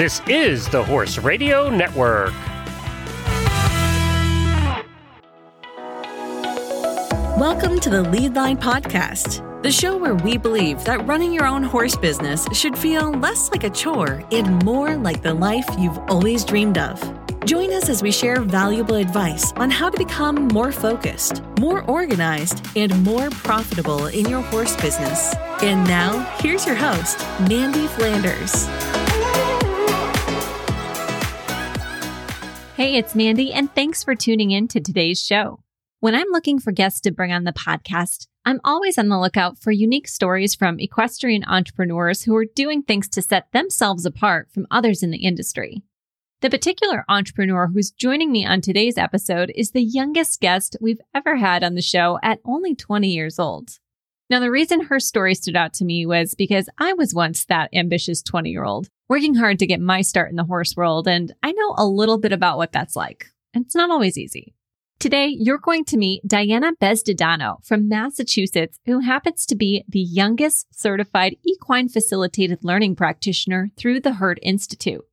This is the Horse Radio Network. Welcome to the Leadline Podcast, the show where we believe that running your own horse business should feel less like a chore and more like the life you've always dreamed of. Join us as we share valuable advice on how to become more focused, more organized, and more profitable in your horse business. And now, here's your host, Mandy Flanders. Hey, it's Mandy, and thanks for tuning in to today's show. When I'm looking for guests to bring on the podcast, I'm always on the lookout for unique stories from equestrian entrepreneurs who are doing things to set themselves apart from others in the industry. The particular entrepreneur who's joining me on today's episode is the youngest guest we've ever had on the show at only 20 years old. Now, the reason her story stood out to me was because I was once that ambitious 20 year old, working hard to get my start in the horse world, and I know a little bit about what that's like. And it's not always easy. Today, you're going to meet Diana Bezdedeanu from Massachusetts, who happens to be the youngest certified equine facilitated learning practitioner through the Herd Institute.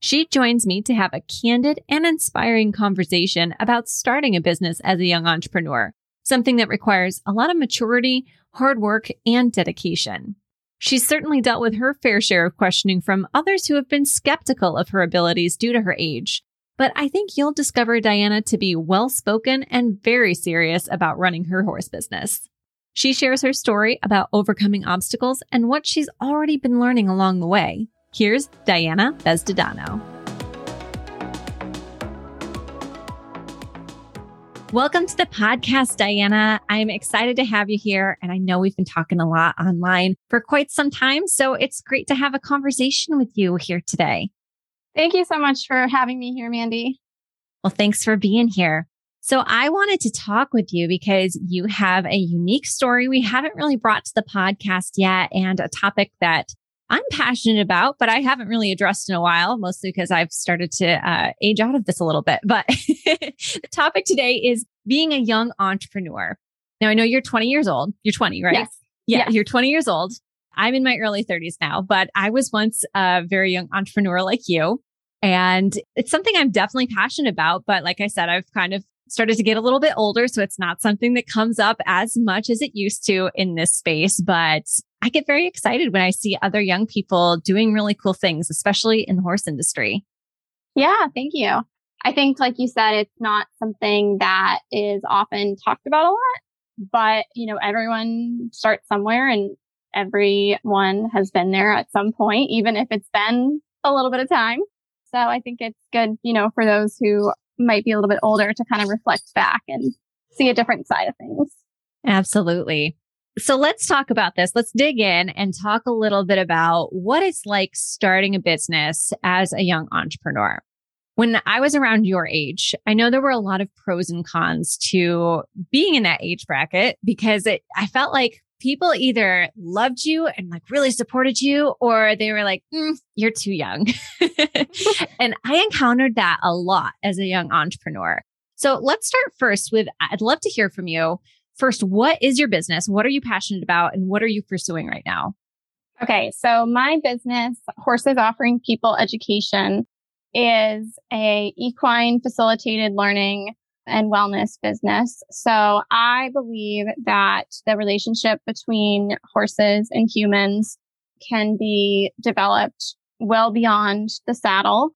She joins me to have a candid and inspiring conversation about starting a business as a young entrepreneur, something that requires a lot of maturity, hard work, and dedication. She's certainly dealt with her fair share of questioning from others who have been skeptical of her abilities due to her age but I think you'll discover Diana to be well spoken and very serious about running her horse business. She shares her story about overcoming obstacles and what she's already been learning along the way. Here's Diana Bezdedeanu. Welcome to the podcast, Diana. I'm excited to have you here. And I know we've been talking a lot online for quite some time. So it's great to have a conversation with you here today. Thank you so much for having me here, Mandy. Well, thanks for being here. So I wanted to talk with you because you have a unique story we haven't really brought to the podcast yet and a topic that I'm passionate about, but I haven't really addressed in a while, mostly because I've started to uh, age out of this a little bit. But the topic today is being a young entrepreneur. Now, I know you're 20 years old. You're 20, right? Yes. Yeah, yes. you're 20 years old. I'm in my early 30s now, but I was once a very young entrepreneur like you. And it's something I'm definitely passionate about. But like I said, I've kind of started to get a little bit older. So it's not something that comes up as much as it used to in this space. But I get very excited when I see other young people doing really cool things, especially in the horse industry. Yeah, thank you. I think, like you said, it's not something that is often talked about a lot, but you know, everyone starts somewhere and everyone has been there at some point, even if it's been a little bit of time. So I think it's good, you know, for those who might be a little bit older to kind of reflect back and see a different side of things. Absolutely. So let's talk about this. Let's dig in and talk a little bit about what it's like starting a business as a young entrepreneur. When I was around your age, I know there were a lot of pros and cons to being in that age bracket because it, I felt like people either loved you and like really supported you, or they were like, mm, you're too young. and I encountered that a lot as a young entrepreneur. So let's start first with I'd love to hear from you. First, what is your business? What are you passionate about? And what are you pursuing right now? Okay. So my business, Horses Offering People Education, is a equine facilitated learning and wellness business. So I believe that the relationship between horses and humans can be developed well beyond the saddle.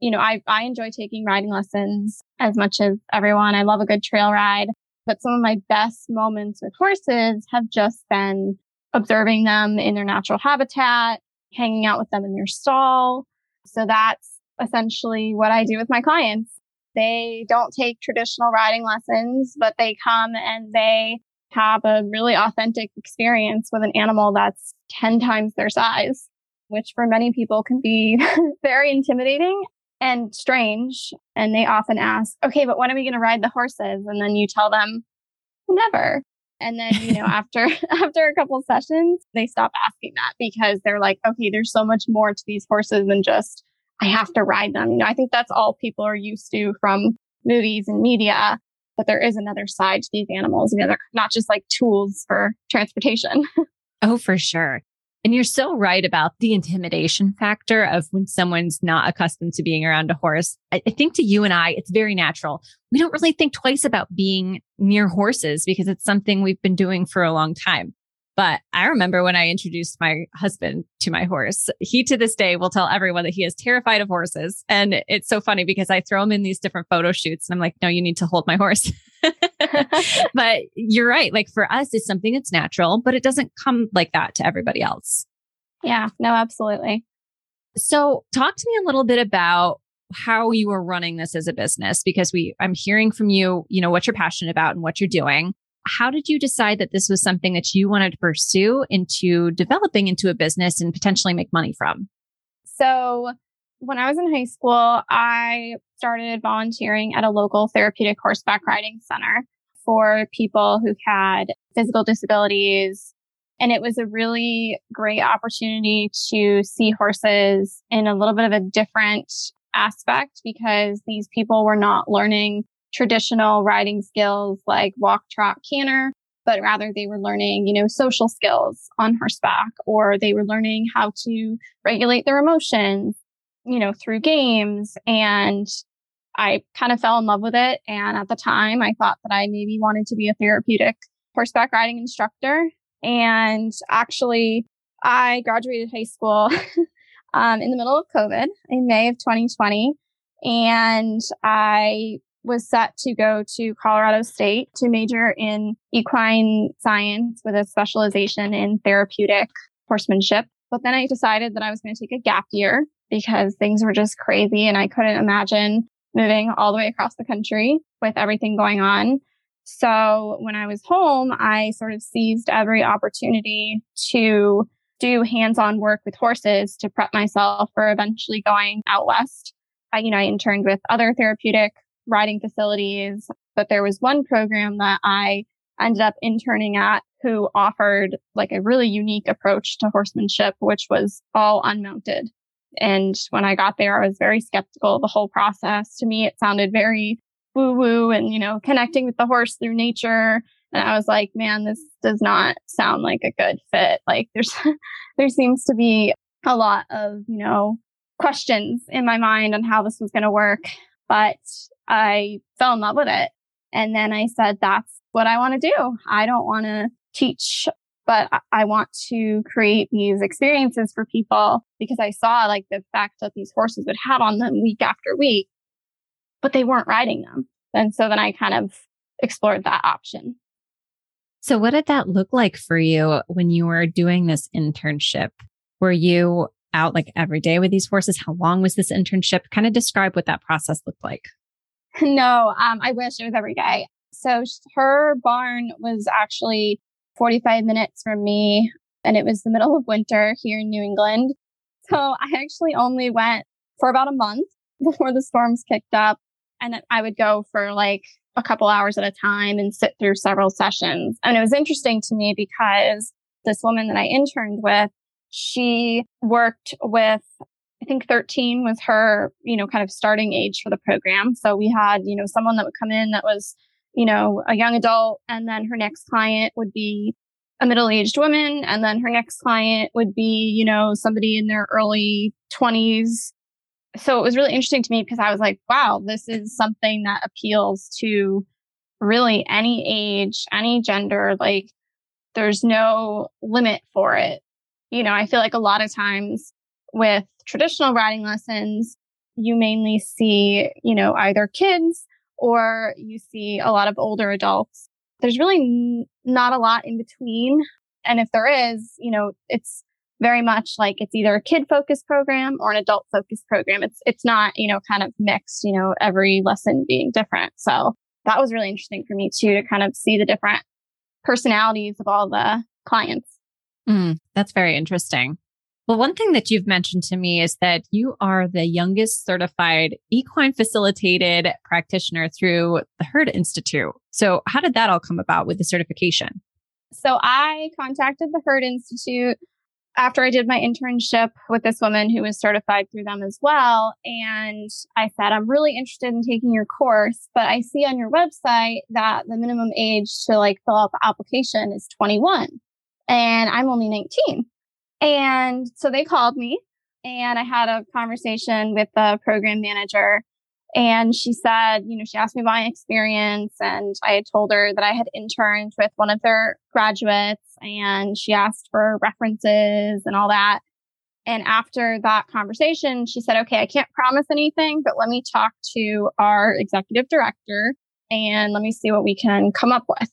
You know, I, I enjoy taking riding lessons as much as everyone. I love a good trail ride, but some of my best moments with horses have just been observing them in their natural habitat, hanging out with them in their stall. So that's essentially what I do with my clients. They don't take traditional riding lessons, but they come and they have a really authentic experience with an animal that's 10 times their size, which for many people can be very intimidating and strange. And they often ask, okay, but when are we going to ride the horses? And then you tell them, never. And then, you know, after, after a couple sessions, they stop asking that because they're like, okay, there's so much more to these horses than just I have to ride them. You know, I think that's all people are used to from movies and media, but there is another side to these animals. You know, they're not just like tools for transportation. oh, for sure. And you're so right about the intimidation factor of when someone's not accustomed to being around a horse. I, think to you and I, it's very natural. We don't really think twice about being near horses because it's something we've been doing for a long time. But I remember when I introduced my husband to my horse, he to this day will tell everyone that he is terrified of horses. And it's so funny because I throw him in these different photo shoots and I'm like, no, you need to hold my horse. but you're right. Like for us, it's something that's natural, but it doesn't come like that to everybody else. Yeah, no, absolutely. So talk to me a little bit about how you are running this as a business because we I'm hearing from you, you know, what you're passionate about and what you're doing how did you decide that this was something that you wanted to pursue into developing into a business and potentially make money from? So, when I was in high school, I started volunteering at a local therapeutic horseback riding center for people who had physical disabilities. And it was a really great opportunity to see horses in a little bit of a different aspect because these people were not learning traditional riding skills like walk, trot, canter, but rather they were learning, you know, social skills on horseback or they were learning how to regulate their emotions, you know, through games. And I kind of fell in love with it. And at the time, I thought that I maybe wanted to be a therapeutic horseback riding instructor. And actually, I graduated high school um, in the middle of COVID in May of 2020. And I was set to go to Colorado State to major in equine science with a specialization in therapeutic horsemanship. But then I decided that I was going to take a gap year because things were just crazy and I couldn't imagine moving all the way across the country with everything going on. So when I was home, I sort of seized every opportunity to do hands-on work with horses to prep myself for eventually going out west. I, you know, I interned with other therapeutic riding facilities. But there was one program that I ended up interning at who offered like a really unique approach to horsemanship, which was all unmounted. And when I got there, I was very skeptical of the whole process. To me, it sounded very woo woo and, you know, connecting with the horse through nature. And I was like, man, this does not sound like a good fit. Like there's, there seems to be a lot of, you know, questions in my mind on how this was going to work. But I fell in love with it. And then I said, that's what I want to do. I don't want to teach, but I want to create these experiences for people because I saw like the fact that these horses would have on them week after week, but they weren't riding them. And so then I kind of explored that option. So what did that look like for you when you were doing this internship? Were you out like every day with these horses? How long was this internship? Kind of describe what that process looked like. No, um, I wish it was every day. So her barn was actually 45 minutes from me and it was the middle of winter here in New England. So I actually only went for about a month before the storms kicked up and I would go for like a couple hours at a time and sit through several sessions. And it was interesting to me because this woman that I interned with, she worked with I think 13 was her, you know, kind of starting age for the program. So we had, you know, someone that would come in that was, you know, a young adult and then her next client would be a middle-aged woman and then her next client would be, you know, somebody in their early 20s. So it was really interesting to me because I was like, wow, this is something that appeals to really any age, any gender, like there's no limit for it. You know, I feel like a lot of times with traditional riding lessons, you mainly see, you know, either kids or you see a lot of older adults. There's really n- not a lot in between. And if there is, you know, it's very much like it's either a kid focused program or an adult focused program. It's, it's not, you know, kind of mixed, you know, every lesson being different. So that was really interesting for me too, to kind of see the different personalities of all the clients. Mm, that's very interesting. Well, one thing that you've mentioned to me is that you are the youngest certified equine facilitated practitioner through the Herd Institute. So, how did that all come about with the certification? So, I contacted the Herd Institute after I did my internship with this woman who was certified through them as well. And I said, I'm really interested in taking your course, but I see on your website that the minimum age to like fill out the application is 21 and I'm only 19. And so they called me and I had a conversation with the program manager. And she said, you know, she asked me my experience and I had told her that I had interned with one of their graduates and she asked for references and all that. And after that conversation, she said, okay, I can't promise anything, but let me talk to our executive director and let me see what we can come up with.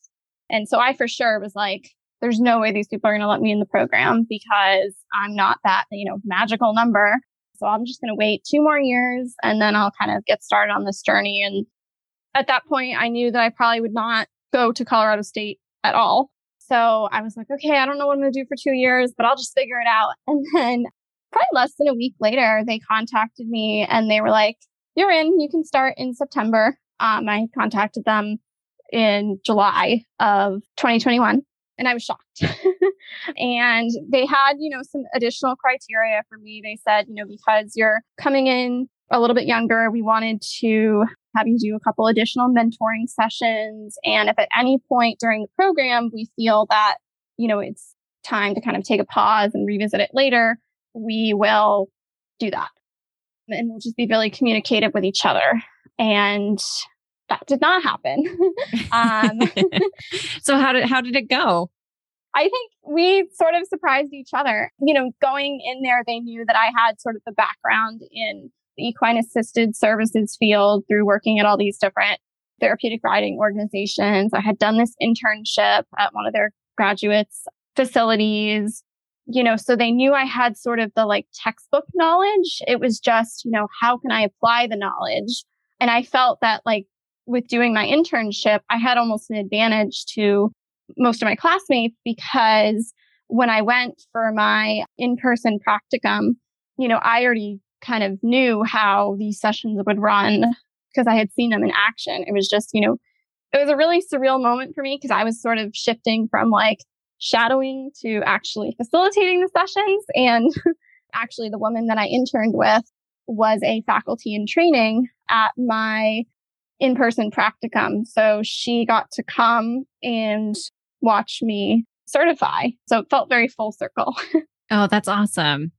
And so I for sure was like, there's no way these people are going to let me in the program because I'm not that, you know, magical number. So I'm just going to wait two more years and then I'll kind of get started on this journey. And at that point, I knew that I probably would not go to Colorado State at all. So I was like, okay, I don't know what I'm going to do for two years, but I'll just figure it out. And then probably less than a week later, they contacted me and they were like, you're in, you can start in September. Um, I contacted them in July of 2021 and I was shocked. and they had, you know, some additional criteria for me. They said, you know, because you're coming in a little bit younger, we wanted to have you do a couple additional mentoring sessions. And if at any point during the program we feel that, you know, it's time to kind of take a pause and revisit it later, we will do that. And we'll just be really communicative with each other. And that did not happen. um, so how did how did it go? I think we sort of surprised each other. You know, going in there, they knew that I had sort of the background in the equine assisted services field through working at all these different therapeutic riding organizations. I had done this internship at one of their graduates facilities, you know, so they knew I had sort of the like textbook knowledge. It was just, you know, how can I apply the knowledge? And I felt that like with doing my internship, I had almost an advantage to most of my classmates because when I went for my in-person practicum, you know, I already kind of knew how these sessions would run because I had seen them in action. It was just, you know, it was a really surreal moment for me because I was sort of shifting from like shadowing to actually facilitating the sessions. And actually, the woman that I interned with was a faculty in training at my in person practicum. So she got to come and watch me certify. So it felt very full circle. oh, that's awesome.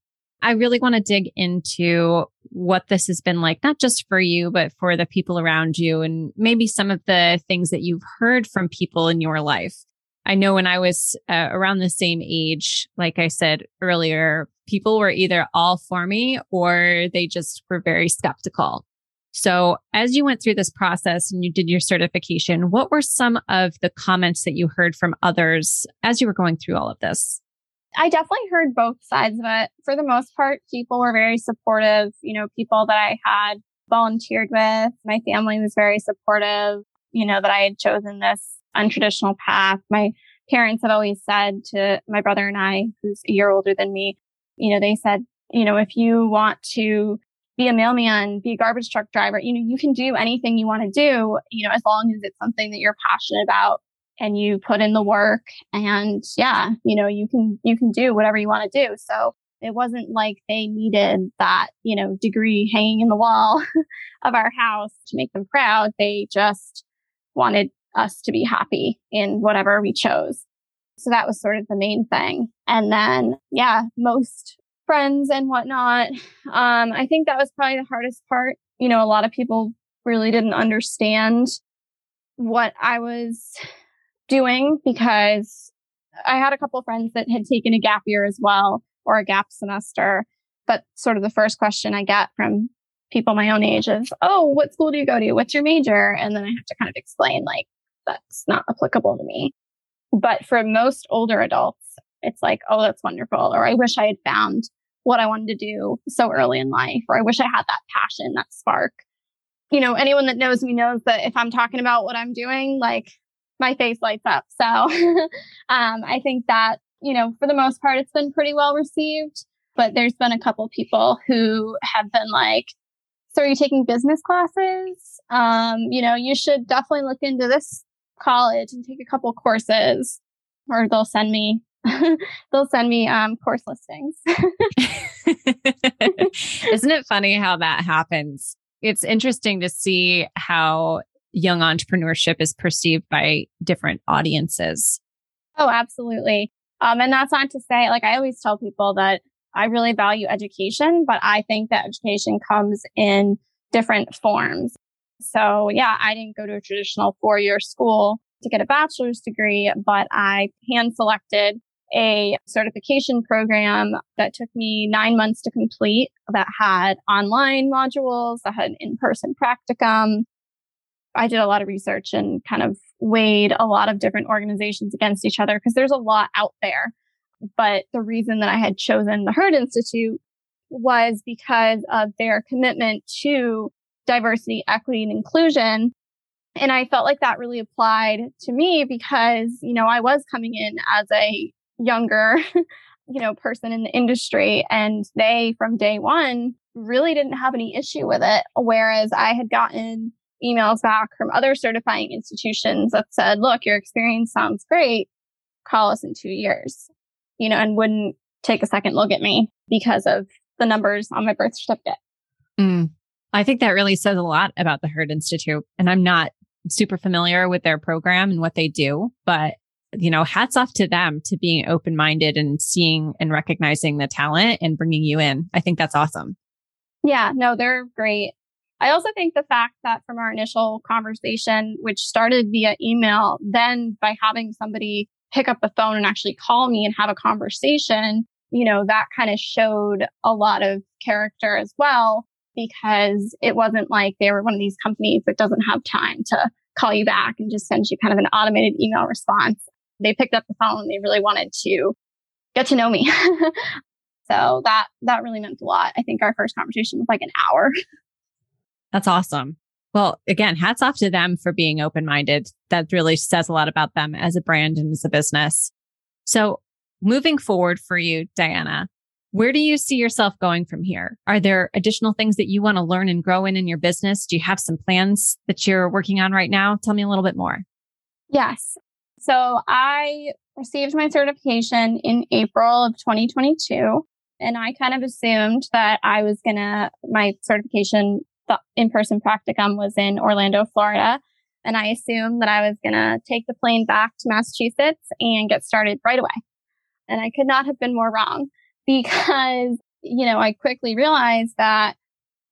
I really want to dig into what this has been like, not just for you, but for the people around you and maybe some of the things that you've heard from people in your life. I know when I was uh, around the same age, like I said earlier, people were either all for me or they just were very skeptical. So as you went through this process and you did your certification, what were some of the comments that you heard from others as you were going through all of this? I definitely heard both sides of it. For the most part, people were very supportive. You know, people that I had volunteered with, my family was very supportive, you know, that I had chosen this untraditional path. My parents have always said to my brother and I, who's a year older than me, you know, they said, you know, if you want to be a mailman, be a garbage truck driver. You know, you can do anything you want to do, you know, as long as it's something that you're passionate about and you put in the work and yeah, you know, you can, you can do whatever you want to do. So it wasn't like they needed that, you know, degree hanging in the wall of our house to make them proud. They just wanted us to be happy in whatever we chose. So that was sort of the main thing. And then, yeah, most friends and whatnot. Um, I think that was probably the hardest part. You know, a lot of people really didn't understand what I was doing because I had a couple friends that had taken a gap year as well or a gap semester. But sort of the first question I get from people my own age is, Oh, what school do you go to? What's your major? And then I have to kind of explain like that's not applicable to me. But for most older adults, it's like, Oh, that's wonderful. Or I wish I had found what I wanted to do so early in life, or I wish I had that passion, that spark. You know, anyone that knows me knows that if I'm talking about what I'm doing, like my face lights up. So um, I think that, you know, for the most part, it's been pretty well received. But there's been a couple people who have been like, so are you taking business classes? Um, you know, you should definitely look into this college and take a couple courses or they'll send me they'll send me um, course listings. Isn't it funny how that happens? It's interesting to see how young entrepreneurship is perceived by different audiences. Oh, absolutely. Um, and that's not to say, like I always tell people that I really value education, but I think that education comes in different forms. So yeah, I didn't go to a traditional four year school to get a bachelor's degree, but I hand selected a certification program that took me nine months to complete that had online modules, that had in-person practicum. I did a lot of research and kind of weighed a lot of different organizations against each other because there's a lot out there. But the reason that I had chosen the Herd Institute was because of their commitment to diversity, equity, and inclusion. And I felt like that really applied to me because, you know, I was coming in as a younger, you know, person in the industry and they from day one really didn't have any issue with it. Whereas I had gotten emails back from other certifying institutions that said, look, your experience sounds great. Call us in two years, you know, and wouldn't take a second look at me because of the numbers on my birth certificate. Mm. I think that really says a lot about the Herd Institute. And I'm not super familiar with their program and what they do, but you know, hats off to them to being open minded and seeing and recognizing the talent and bringing you in. I think that's awesome. Yeah, no, they're great. I also think the fact that from our initial conversation, which started via email, then by having somebody pick up the phone and actually call me and have a conversation, you know, that kind of showed a lot of character as well, because it wasn't like they were one of these companies that doesn't have time to call you back and just send you kind of an automated email response they picked up the phone. And they really wanted to get to know me. so that, that really meant a lot. I think our first conversation was like an hour. That's awesome. Well, again, hats off to them for being open minded. That really says a lot about them as a brand and as a business. So moving forward for you, Diana, where do you see yourself going from here? Are there additional things that you want to learn and grow in in your business? Do you have some plans that you're working on right now? Tell me a little bit more. Yes. So I received my certification in April of 2022. And I kind of assumed that I was going to, my certification in person practicum was in Orlando, Florida. And I assumed that I was going to take the plane back to Massachusetts and get started right away. And I could not have been more wrong because, you know, I quickly realized that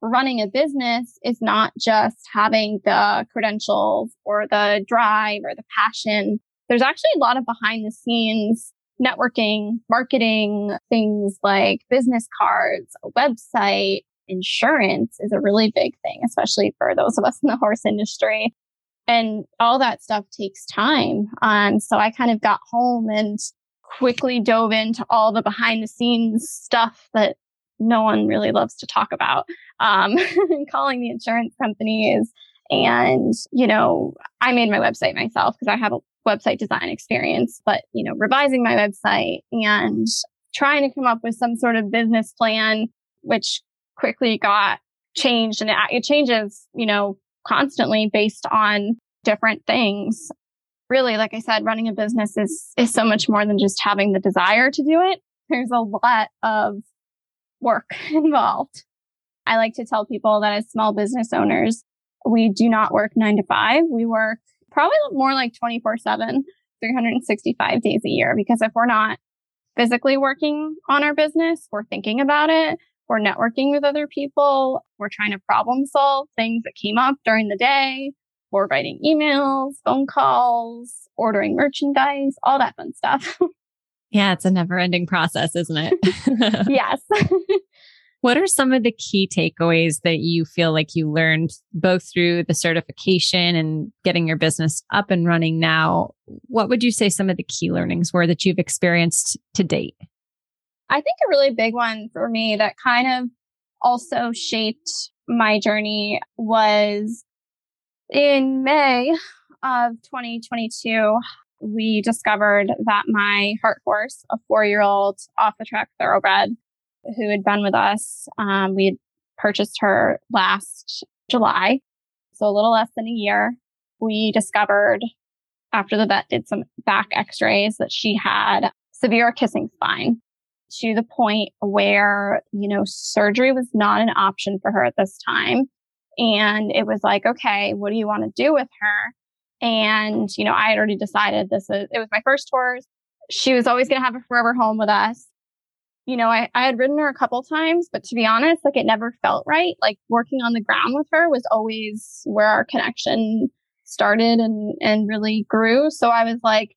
running a business is not just having the credentials or the drive or the passion there's actually a lot of behind the scenes networking, marketing, things like business cards, a website, insurance is a really big thing, especially for those of us in the horse industry. And all that stuff takes time. Um, so I kind of got home and quickly dove into all the behind the scenes stuff that no one really loves to talk about. Um, calling the insurance companies and, you know, I made my website myself because I have a website design experience, but, you know, revising my website and trying to come up with some sort of business plan, which quickly got changed and it changes, you know, constantly based on different things. Really, like I said, running a business is, is so much more than just having the desire to do it. There's a lot of work involved. I like to tell people that as small business owners, we do not work nine to five. We work probably more like 24 7, 365 days a year. Because if we're not physically working on our business, we're thinking about it, we're networking with other people, we're trying to problem solve things that came up during the day, we're writing emails, phone calls, ordering merchandise, all that fun stuff. Yeah, it's a never ending process, isn't it? yes. What are some of the key takeaways that you feel like you learned both through the certification and getting your business up and running now? What would you say some of the key learnings were that you've experienced to date? I think a really big one for me that kind of also shaped my journey was in May of 2022, we discovered that my heart horse, a four year old off the track thoroughbred, who had been with us. Um, we had purchased her last July, so a little less than a year. We discovered after the vet did some back x-rays that she had severe kissing spine to the point where, you know, surgery was not an option for her at this time. And it was like, okay, what do you want to do with her? And, you know, I had already decided this is, it was my first horse she was always going to have a forever home with us. You know, I, I had ridden her a couple times, but to be honest, like it never felt right. Like working on the ground with her was always where our connection started and, and really grew. So I was like,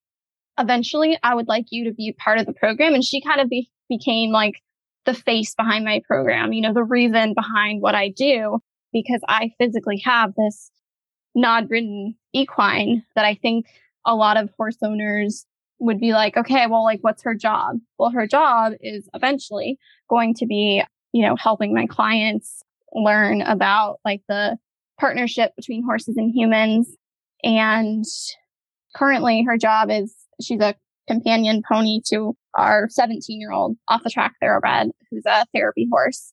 eventually I would like you to be part of the program. And she kind of be, became like the face behind my program, you know, the reason behind what I do, because I physically have this nod ridden equine that I think a lot of horse owners would be like, okay, well, like, what's her job? Well, her job is eventually going to be, you know, helping my clients learn about like the partnership between horses and humans. And currently her job is she's a companion pony to our 17 year old off the track thoroughbred who's a therapy horse.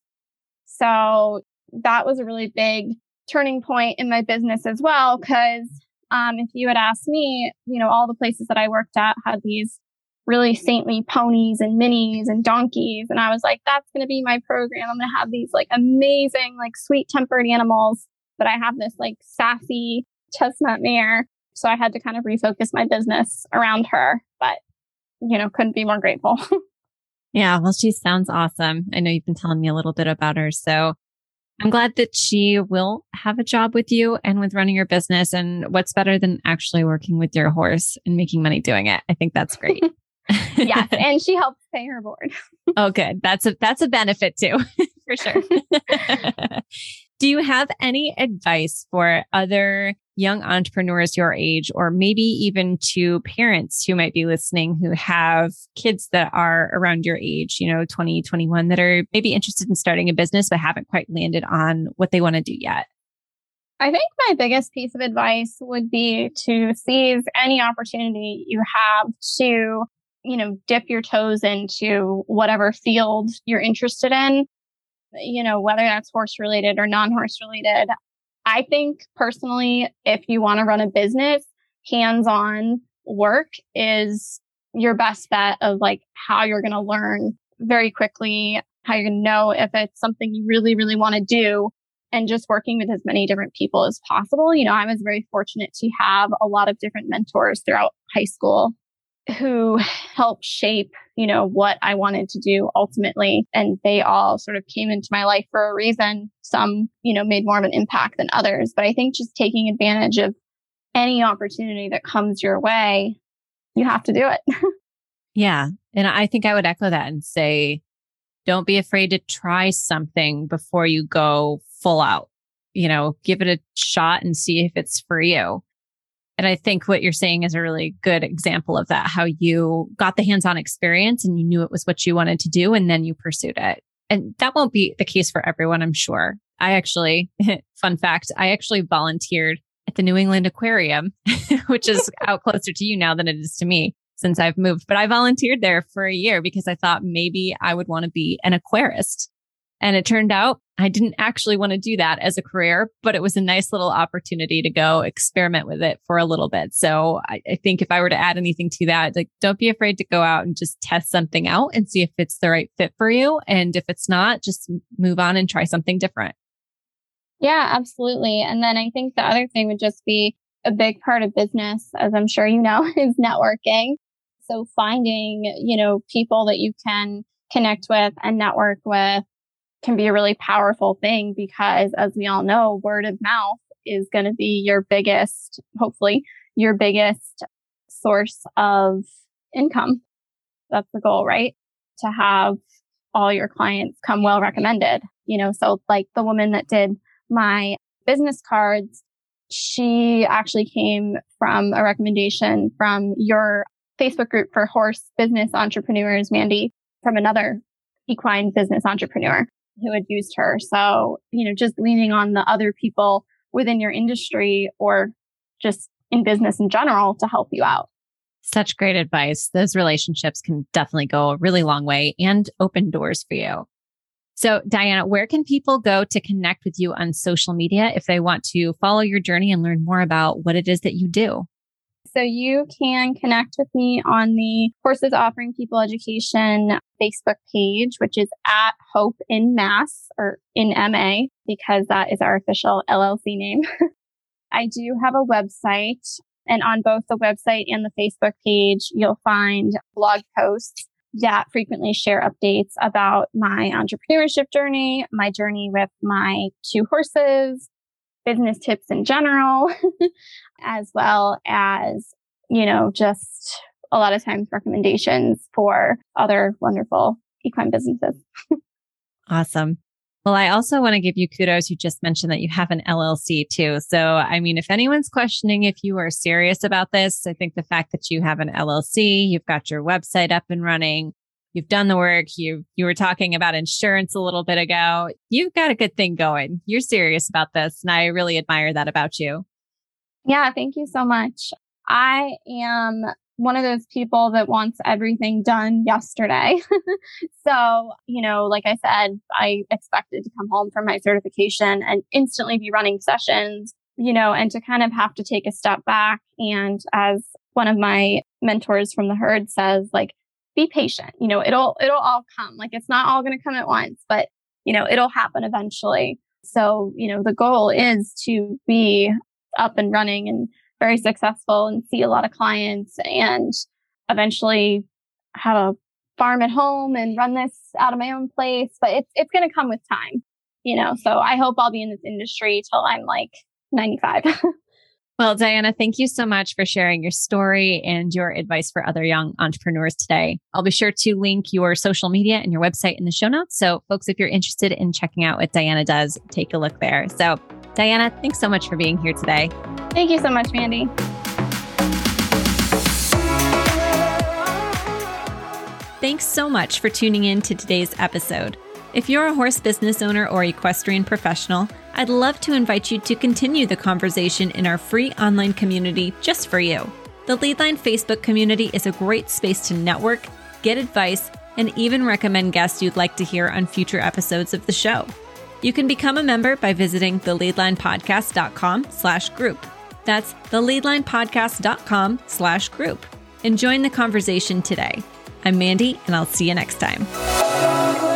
So that was a really big turning point in my business as well. Cause, um, if you had asked me, you know, all the places that I worked at had these really saintly ponies and minis and donkeys. And I was like, that's going to be my program. I'm going to have these like amazing, like sweet tempered animals. But I have this like sassy chestnut mare. So I had to kind of refocus my business around her. But you know, couldn't be more grateful. yeah. Well, she sounds awesome. I know you've been telling me a little bit about her. So I'm glad that she will have a job with you and with running your business. And what's better than actually working with your horse and making money doing it? I think that's great. yes, and she helps pay her board. oh, good. That's a that's a benefit too, for sure. Do you have any advice for other young entrepreneurs your age, or maybe even to parents who might be listening who have kids that are around your age, you know, 20, 21, that are maybe interested in starting a business, but haven't quite landed on what they want to do yet? I think my biggest piece of advice would be to seize any opportunity you have to, you know, dip your toes into whatever field you're interested in. You know, whether that's horse related or non horse related. I think personally, if you want to run a business, hands on work is your best bet of like how you're going to learn very quickly, how you're going to know if it's something you really, really want to do and just working with as many different people as possible. You know, I was very fortunate to have a lot of different mentors throughout high school who helped shape, you know, what I wanted to do ultimately. And they all sort of came into my life for a reason. Some, you know, made more of an impact than others. But I think just taking advantage of any opportunity that comes your way, you have to do it. yeah. And I think I would echo that and say, don't be afraid to try something before you go full out. You know, give it a shot and see if it's for you. And I think what you're saying is a really good example of that, how you got the hands on experience and you knew it was what you wanted to do and then you pursued it. And that won't be the case for everyone, I'm sure. I actually, fun fact, I actually volunteered at the New England Aquarium, which is out closer to you now than it is to me since I've moved. But I volunteered there for a year because I thought maybe I would want to be an aquarist. And it turned out I didn't actually want to do that as a career, but it was a nice little opportunity to go experiment with it for a little bit. So I, I, think if I were to add anything to that, like don't be afraid to go out and just test something out and see if it's the right fit for you. And if it's not, just move on and try something different. Yeah, absolutely. And then I think the other thing would just be a big part of business, as I'm sure you know, is networking. So finding, you know, people that you can connect with and network with can be a really powerful thing because as we all know, word of mouth is going to be your biggest, hopefully your biggest source of income. That's the goal, right? To have all your clients come well recommended, you know, so like the woman that did my business cards, she actually came from a recommendation from your Facebook group for horse business entrepreneurs, Mandy, from another equine business entrepreneur who had used her. So, you know, just leaning on the other people within your industry or just in business in general to help you out. Such great advice. Those relationships can definitely go a really long way and open doors for you. So, Diana, where can people go to connect with you on social media if they want to follow your journey and learn more about what it is that you do? So you can connect with me on the Horses Offering People Education Facebook page, which is at Hope in Mass or in MA, because that is our official LLC name. I do have a website And on both the website and the Facebook page, you'll find blog posts that frequently share updates about my entrepreneurship journey, my journey with my two horses, business tips in general, as well as, you know, just a lot of times recommendations for other wonderful equine businesses. awesome. Well, I also want to give you kudos. You just mentioned that you have an LLC too. So, I mean, if anyone's questioning if you are serious about this, I think the fact that you have an LLC, you've got your website up and running, you've done the work, you you were talking about insurance a little bit ago. You've got a good thing going. You're serious about this, and I really admire that about you. Yeah, thank you so much. I am one of those people that wants everything done yesterday. so, you know, like I said, I expected to come home from my certification and instantly be running sessions, you know, and to kind of have to take a step back. And as one of my mentors from the herd says, like, be patient. You know, it'll, it'll all come. Like, it's not all going to come at once, but, you know, it'll happen eventually. So, you know, the goal is to be up and running and very successful and see a lot of clients and eventually have a farm at home and run this out of my own place. But it's it's gonna come with time, you know. So I hope I'll be in this industry till I'm like 95. well, Diana, thank you so much for sharing your story and your advice for other young entrepreneurs today. I'll be sure to link your social media and your website in the show notes. So, folks, if you're interested in checking out what Diana does, take a look there. So, Diana, thanks so much for being here today. Thank you so much, Mandy. Thanks so much for tuning in to today's episode. If you're a horse business owner or equestrian professional, I'd love to invite you to continue the conversation in our free online community just for you. The Leadline Facebook community is a great space to network, get advice, and even recommend guests you'd like to hear on future episodes of the show. You can become a member by visiting theleadlinepodcast.com slash group. That's theleadlinepodcast.com slash group. And join the conversation today. I'm Mandy, and I'll see you next time.